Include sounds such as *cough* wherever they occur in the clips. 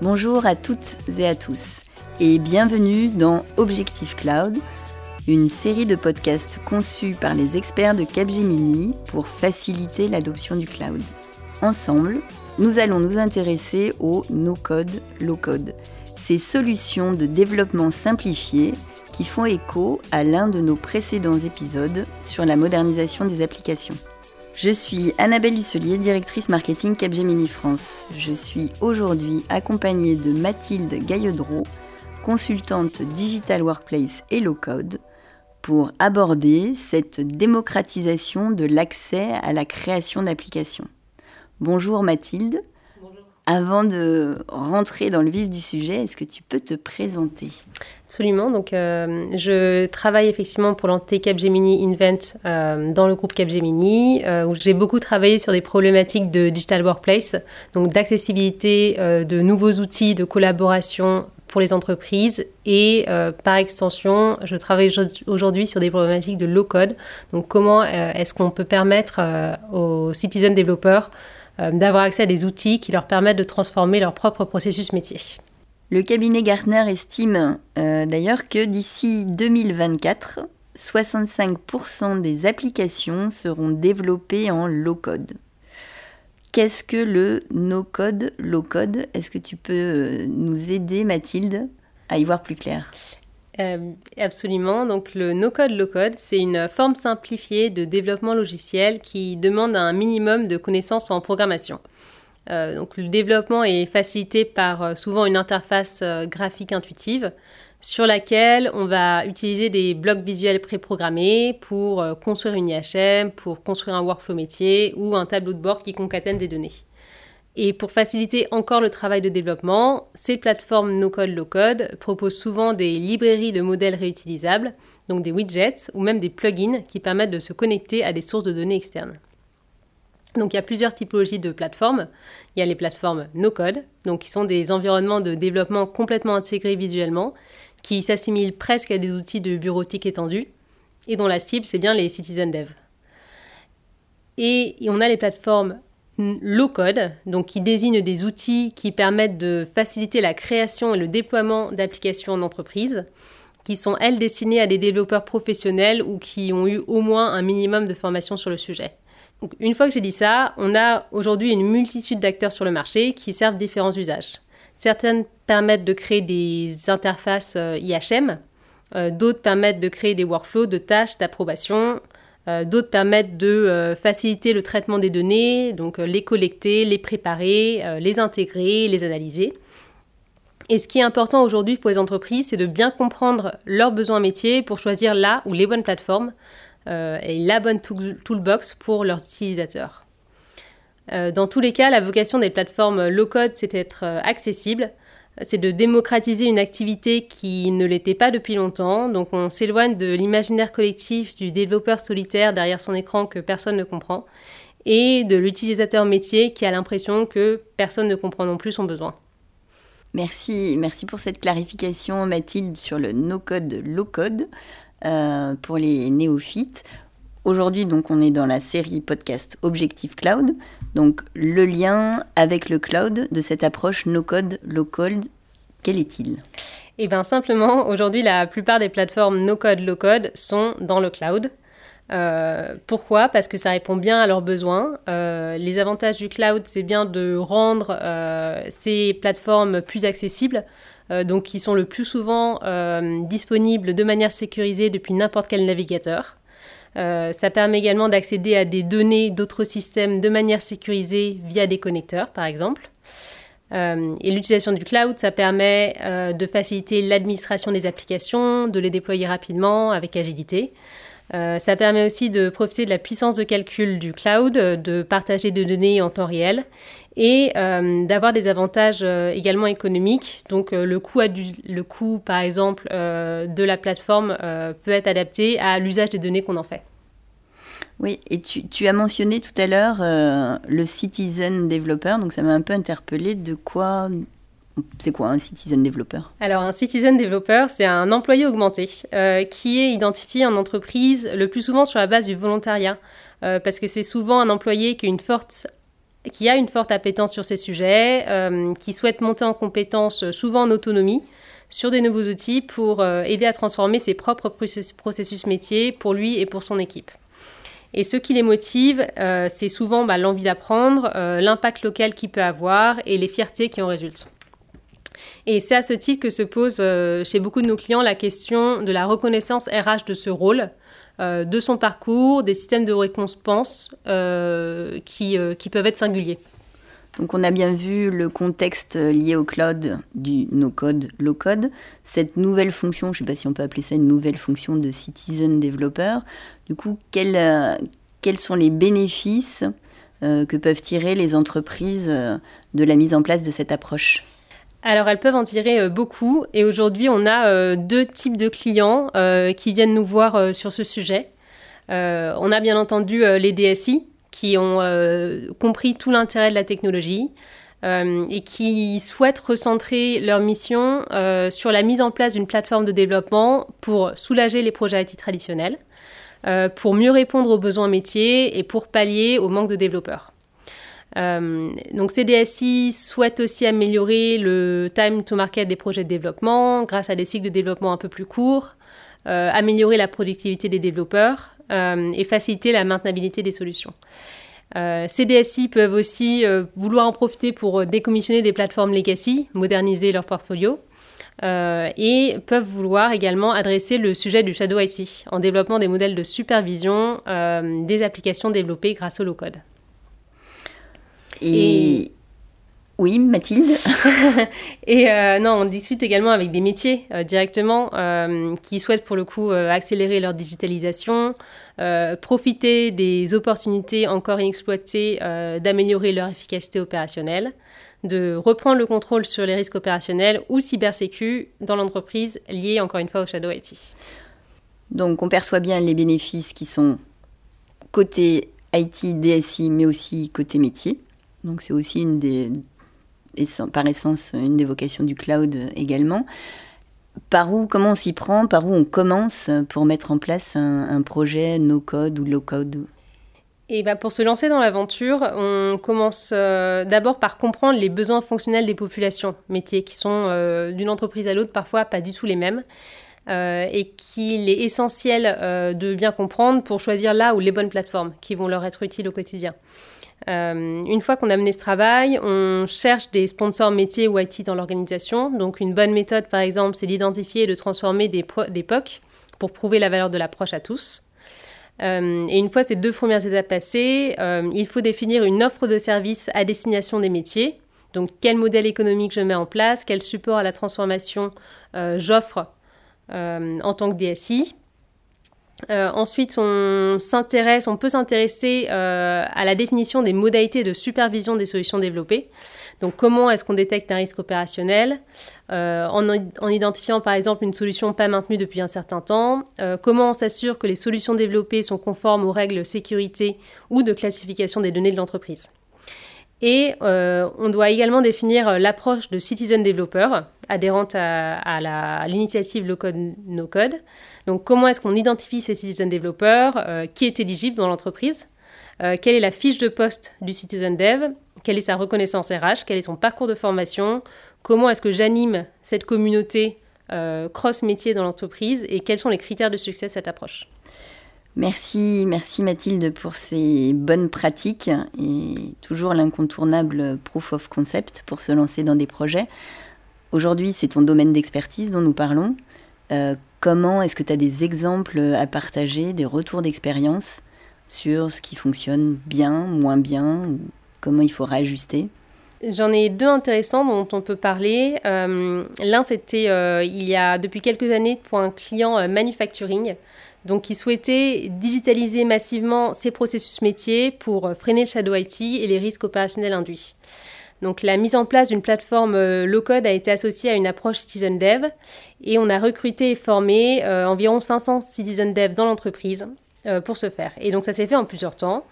Bonjour à toutes et à tous et bienvenue dans Objectif Cloud, une série de podcasts conçus par les experts de Capgemini pour faciliter l'adoption du cloud. Ensemble, nous allons nous intéresser au no-code, low-code, ces solutions de développement simplifié qui font écho à l'un de nos précédents épisodes sur la modernisation des applications. Je suis Annabelle Husselier, directrice marketing Capgemini France. Je suis aujourd'hui accompagnée de Mathilde Gailledreau, consultante Digital Workplace et Low Code, pour aborder cette démocratisation de l'accès à la création d'applications. Bonjour Mathilde. Avant de rentrer dans le vif du sujet, est-ce que tu peux te présenter? Absolument. Donc, euh, je travaille effectivement pour l'entité Capgemini Invent euh, dans le groupe Capgemini, euh, où j'ai beaucoup travaillé sur des problématiques de digital workplace, donc d'accessibilité, de nouveaux outils de collaboration pour les entreprises et par extension, je travaille aujourd'hui sur des problématiques de low code. Donc, comment est-ce qu'on peut permettre aux citizen développeurs d'avoir accès à des outils qui leur permettent de transformer leur propre processus métier. Le cabinet Gartner estime euh, d'ailleurs que d'ici 2024, 65% des applications seront développées en low-code. Qu'est-ce que le no-code, low-code? Est-ce que tu peux euh, nous aider, Mathilde, à y voir plus clair? Euh, absolument. Donc le no-code, low-code, c'est une forme simplifiée de développement logiciel qui demande un minimum de connaissances en programmation. Euh, donc le développement est facilité par euh, souvent une interface graphique intuitive sur laquelle on va utiliser des blocs visuels préprogrammés pour construire une IHM, pour construire un workflow métier ou un tableau de bord qui concatène des données. Et pour faciliter encore le travail de développement, ces plateformes no-code, low-code proposent souvent des librairies de modèles réutilisables, donc des widgets ou même des plugins qui permettent de se connecter à des sources de données externes. Donc il y a plusieurs typologies de plateformes. Il y a les plateformes no-code, donc qui sont des environnements de développement complètement intégrés visuellement, qui s'assimilent presque à des outils de bureautique étendus, et dont la cible c'est bien les citizen dev. Et on a les plateformes low code, donc qui désigne des outils qui permettent de faciliter la création et le déploiement d'applications en entreprise, qui sont elles destinées à des développeurs professionnels ou qui ont eu au moins un minimum de formation sur le sujet. une fois que j'ai dit ça, on a aujourd'hui une multitude d'acteurs sur le marché qui servent différents usages. Certaines permettent de créer des interfaces euh, IHM, euh, d'autres permettent de créer des workflows de tâches d'approbation, euh, d'autres permettent de euh, faciliter le traitement des données, donc euh, les collecter, les préparer, les intégrer, les analyser. Et ce qui est important aujourd'hui pour les entreprises, c'est de bien comprendre leurs besoins métiers pour choisir la ou les bonnes plateformes et la bonne toolbox pour leurs utilisateurs. dans tous les cas, la vocation des plateformes low-code, c'est d'être accessible, c'est de démocratiser une activité qui ne l'était pas depuis longtemps. Donc on s'éloigne de l'imaginaire collectif du développeur solitaire derrière son écran que personne ne comprend et de l'utilisateur métier qui a l'impression que personne ne comprend non plus son besoin. Merci, merci pour cette clarification Mathilde sur le no-code, low-code euh, pour les néophytes. Aujourd'hui, donc, on est dans la série podcast Objectif Cloud. Donc, le lien avec le cloud de cette approche no-code, low-code, quel est-il? Eh bien, simplement, aujourd'hui, la plupart des plateformes no-code, low-code sont dans le cloud. Euh, pourquoi? Parce que ça répond bien à leurs besoins. Euh, les avantages du cloud, c'est bien de rendre euh, ces plateformes plus accessibles, donc qui sont le plus souvent disponibles de manière sécurisée depuis n'importe quel navigateur. Euh, ça permet également d'accéder à des données d'autres systèmes de manière sécurisée via des connecteurs, par exemple. Euh, et l'utilisation du cloud, ça permet euh, de faciliter l'administration des applications, de les déployer rapidement avec agilité. ça permet aussi de profiter de la puissance de calcul du cloud, de partager des données en temps réel et d'avoir des avantages également économiques. Donc le, coût le coût, par exemple, de la plateforme peut être adapté à l'usage des données qu'on en fait. Oui, et tu, as mentionné tout à l'heure euh, le citizen developer, donc ça m'a un peu interpellé de quoi C'est quoi un citizen developer Alors un citizen developer, c'est un employé augmenté euh, qui est identifié en entreprise le plus souvent sur la base du volontariat, euh, parce que c'est souvent un employé qui a une forte qui a une forte appétence sur ces sujets, euh, qui souhaite monter en compétences souvent en autonomie sur des nouveaux outils pour aider à transformer ses propres processus métiers pour lui et pour son équipe. Et ce qui les motive, c'est souvent bah, l'envie d'apprendre, l'impact local qu'il peut avoir et les fiertés qui en résultent. Et c'est à ce titre que se pose euh, chez beaucoup de nos clients la question de la reconnaissance RH de ce rôle, euh, de son parcours, des systèmes de récompense euh, qui, qui peuvent être singuliers. Donc on a bien vu le contexte lié au cloud du no-code, low-code. Cette nouvelle fonction, je ne sais pas si on peut appeler ça une nouvelle fonction de citizen developer, du coup, quels sont les bénéfices que peuvent tirer les entreprises de la mise en place de cette approche? Alors elles peuvent en tirer euh, beaucoup et aujourd'hui on a euh, deux types de clients euh, qui viennent nous voir sur ce sujet. on a bien entendu les DSI qui ont compris tout l'intérêt de la technologie et qui souhaitent recentrer leur mission sur la mise en place d'une plateforme de développement pour soulager les projets IT traditionnels, pour mieux répondre aux besoins métiers et pour pallier au manque de développeurs. Euh, donc CDSI souhaite aussi améliorer le time to market des projets de développement grâce à des cycles de développement un peu plus courts, euh, améliorer la productivité des développeurs euh, et faciliter la maintenabilité des solutions. CDSI peuvent aussi vouloir en profiter pour décommissionner des plateformes legacy, moderniser leur portfolio. et peuvent vouloir également adresser le sujet du shadow IT en développant des modèles de supervision des applications développées grâce au low-code. Et, oui, Mathilde. *laughs* et euh, non, on discute également avec des métiers euh, directement euh, qui souhaitent pour le coup accélérer leur digitalisation, profiter des opportunités encore inexploitées d'améliorer leur efficacité opérationnelle, de reprendre le contrôle sur les risques opérationnels ou cybersécu dans l'entreprise liés encore une fois au Shadow IT. Donc on perçoit bien les bénéfices qui sont côté IT, DSI, mais aussi côté métier. Donc c'est aussi une des, par essence une des vocations du cloud également. Par où, comment on s'y prend, par où on commence pour mettre en place un, projet no-code ou low-code? Et bah pour se lancer dans l'aventure, on commence euh, d'abord par comprendre les besoins fonctionnels des populations métiers qui sont euh, d'une entreprise à l'autre parfois pas du tout les mêmes euh, et qu'il est essentiel de bien comprendre pour choisir là où les bonnes plateformes qui vont leur être utiles au quotidien. Euh, une fois qu'on a mené ce travail, on cherche des sponsors métiers ou IT dans l'organisation. Donc une bonne méthode, par exemple, c'est d'identifier et de transformer des, POC pour prouver la valeur de l'approche à tous. Euh, et une fois ces deux premières étapes passées, euh, il faut définir une offre de service à destination des métiers. Donc quel modèle économique je mets en place, quel support à la transformation j'offre en tant que DSI euh, ensuite, on peut s'intéresser euh, à la définition des modalités de supervision des solutions développées. Donc, comment est-ce qu'on détecte un risque opérationnel euh, en, identifiant par exemple une solution pas maintenue depuis un certain temps Comment on s'assure que les solutions développées sont conformes aux règles sécurité ou de classification des données de l'entreprise et on doit également définir l'approche de citizen developer, adhérente à, à l'initiative Low Code No Code. Donc comment est-ce qu'on identifie ces citizen développeurs, euh, qui est éligible dans l'entreprise, euh, quelle est la fiche de poste du citizen dev, quelle est sa reconnaissance RH, quel est son parcours de formation, comment est-ce que j'anime cette communauté euh, cross-métier dans l'entreprise et quels sont les critères de succès de cette approche? Merci, merci Mathilde pour ces bonnes pratiques et toujours l'incontournable proof of concept pour se lancer dans des projets. Aujourd'hui, c'est ton domaine d'expertise dont nous parlons. Comment est-ce que tu as des exemples à partager, des retours d'expérience sur ce qui fonctionne bien, moins bien, comment il faut réajuster? J'en ai deux intéressants dont on peut parler. Euh, l'un, c'était euh, il y a depuis quelques années pour un client euh, manufacturing, donc qui souhaitait digitaliser massivement ses processus métiers pour freiner le shadow IT et les risques opérationnels induits. Donc la mise en place d'une plateforme euh, low-code a été associée à une approche Citizen Dev et on a recruté et formé euh, environ 500 Citizen Dev dans l'entreprise pour ce faire. Et donc ça s'est fait en plusieurs temps.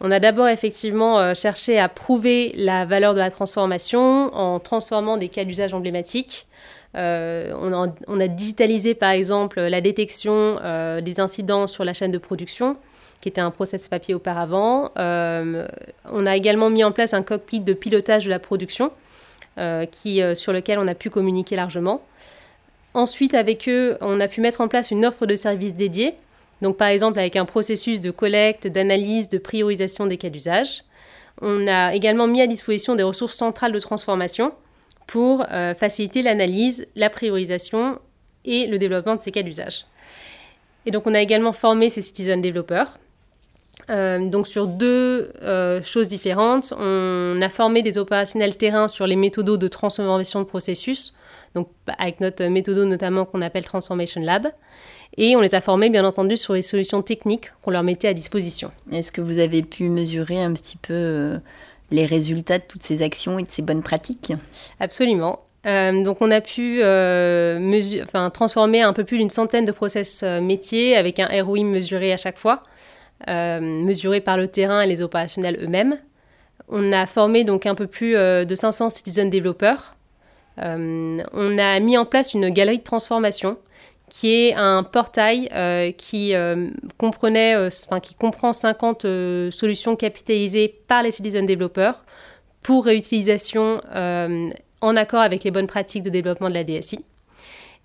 On a d'abord effectivement cherché à prouver la valeur de la transformation en transformant des cas d'usage emblématiques. on, a, digitalisé par exemple la détection des incidents sur la chaîne de production qui était un process papier auparavant. Euh, on a également mis en place un cockpit de pilotage de la production euh, qui, euh, sur lequel on a pu communiquer largement. Ensuite, avec eux, on a pu mettre en place une offre de services dédiée. Donc, par exemple, avec un processus de collecte, d'analyse, de priorisation des cas d'usage. On a également mis à disposition des ressources centrales de transformation pour faciliter l'analyse, la priorisation et le développement de ces cas d'usage. Et donc, on a également formé ces citizen développeurs euh, donc sur deux euh, choses différentes, on a formé des opérationnels terrain sur les méthodos de transformation de processus, donc avec notre méthode notamment qu'on appelle Transformation Lab, et on les a formés bien entendu sur les solutions techniques qu'on leur mettait à disposition. Est-ce que vous avez pu mesurer un petit peu euh, les résultats de toutes ces actions et de ces bonnes pratiques? Absolument. donc on a pu enfin, transformer un peu plus d'une centaine de process métiers avec un ROI mesuré à chaque fois. Euh, mesurés par le terrain et les opérationnels eux-mêmes. On a formé donc un peu plus euh, de 500 citizen développeurs. Euh, on a mis en place une galerie de transformation qui est un portail qui, comprenait, qui comprend 50 solutions capitalisées par les citizen développeurs pour réutilisation en accord avec les bonnes pratiques de développement de la DSI.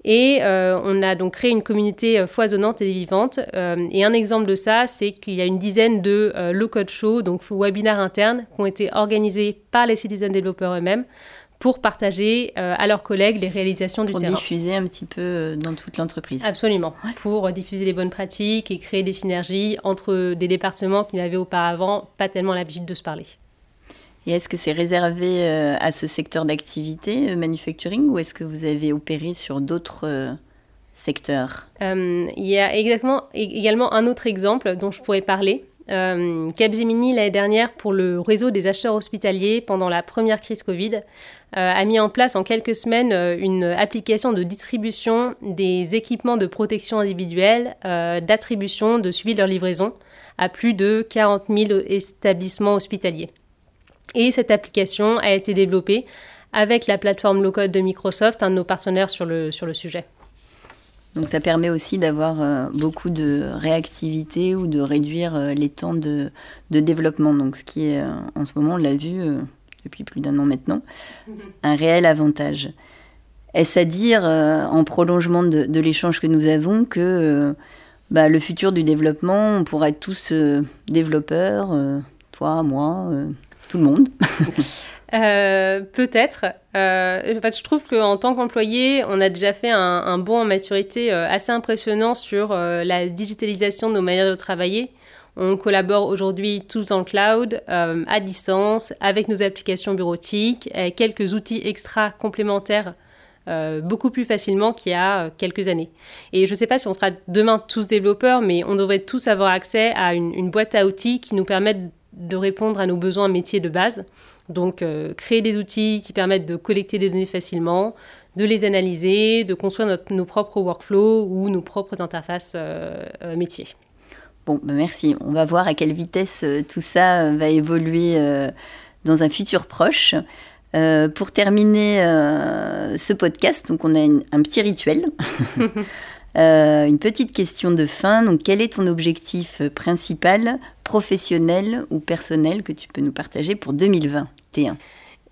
Et euh, on a donc créé une communauté euh, foisonnante et vivante. Euh, et un exemple de ça, c'est qu'il y a une dizaine de low-code shows, donc webinaires internes, qui ont été organisés par les citizen développeurs eux-mêmes pour partager à leurs collègues les réalisations du terrain. Pour diffuser un petit peu dans toute l'entreprise. Absolument. Pour diffuser les bonnes pratiques et créer des synergies entre des départements qui n'avaient auparavant pas tellement l'habitude de se parler. Est-ce que c'est réservé euh, à ce secteur d'activité, euh, manufacturing, ou est-ce que vous avez opéré sur d'autres euh, secteurs? Il y a exactement, également un autre exemple dont je pourrais parler. Capgemini, l'année dernière, pour le réseau des acheteurs hospitaliers pendant la première crise Covid, a mis en place en quelques semaines une application de distribution des équipements de protection individuelle, d'attribution, de suivi de leur livraison à plus de 40 000 établissements hospitaliers. Et cette application a été développée avec la plateforme low-code de Microsoft, un de nos partenaires sur le, sur le sujet. Donc ça permet aussi d'avoir euh, beaucoup de réactivité ou de réduire euh, les temps de, de, développement. Donc ce qui est, euh, en ce moment, on l'a vu depuis plus d'un an maintenant, un réel avantage. Est-ce à dire, en prolongement de, de l'échange que nous avons, que bah, le futur du développement, on pourra être tous développeurs, toi, moi tout le monde *laughs* euh, Peut-être. Euh, en fait, je trouve qu'en tant qu'employé, on a déjà fait un, bond en maturité euh, assez impressionnant sur la digitalisation de nos manières de travailler. On collabore aujourd'hui tous en cloud, à distance, avec nos applications bureautiques, avec quelques outils extra complémentaires beaucoup plus facilement qu'il y a quelques années. Et je ne sais pas si on sera demain tous développeurs, mais on devrait tous avoir accès à une, une boîte à outils qui nous permettent de répondre à nos besoins métiers de base. Donc, euh, créer des outils qui permettent de collecter des données facilement, de les analyser, de construire nos propres workflows ou nos propres interfaces euh, euh, métiers. Bon, ben merci. On va voir à quelle vitesse tout ça va évoluer dans un futur proche. pour terminer ce podcast, donc on a un petit rituel. *laughs* Euh, une petite question de fin. Donc, quel est ton objectif principal, professionnel ou personnel, que tu peux nous partager pour 2020 T1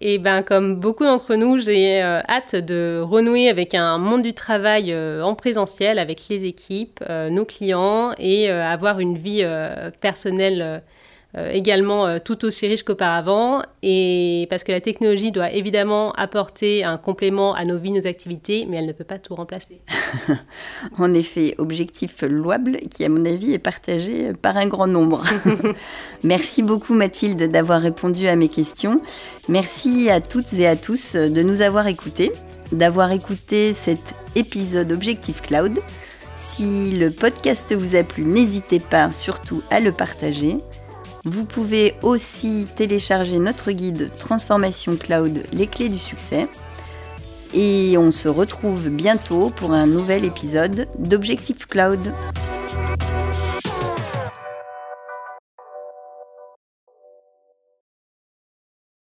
et ben, comme beaucoup d'entre nous, j'ai euh, hâte de renouer avec un monde du travail euh, en présentiel, avec les équipes, nos clients, et avoir une vie personnelle également euh, tout aussi riche qu'auparavant. Et parce que la technologie doit évidemment apporter un complément à nos vies, nos activités, mais elle ne peut pas tout remplacer. *laughs* en effet, objectif louable qui, à mon avis, est partagé par un grand nombre. *laughs* Merci beaucoup Mathilde d'avoir répondu à mes questions. Merci à toutes et à tous de nous avoir écoutés, d'avoir écouté cet épisode Objectif Cloud. Si le podcast vous a plu, n'hésitez pas surtout à le partager. Vous pouvez aussi télécharger notre guide Transformation Cloud, les clés du succès. Et on se retrouve bientôt pour un nouvel épisode d'Objectif Cloud.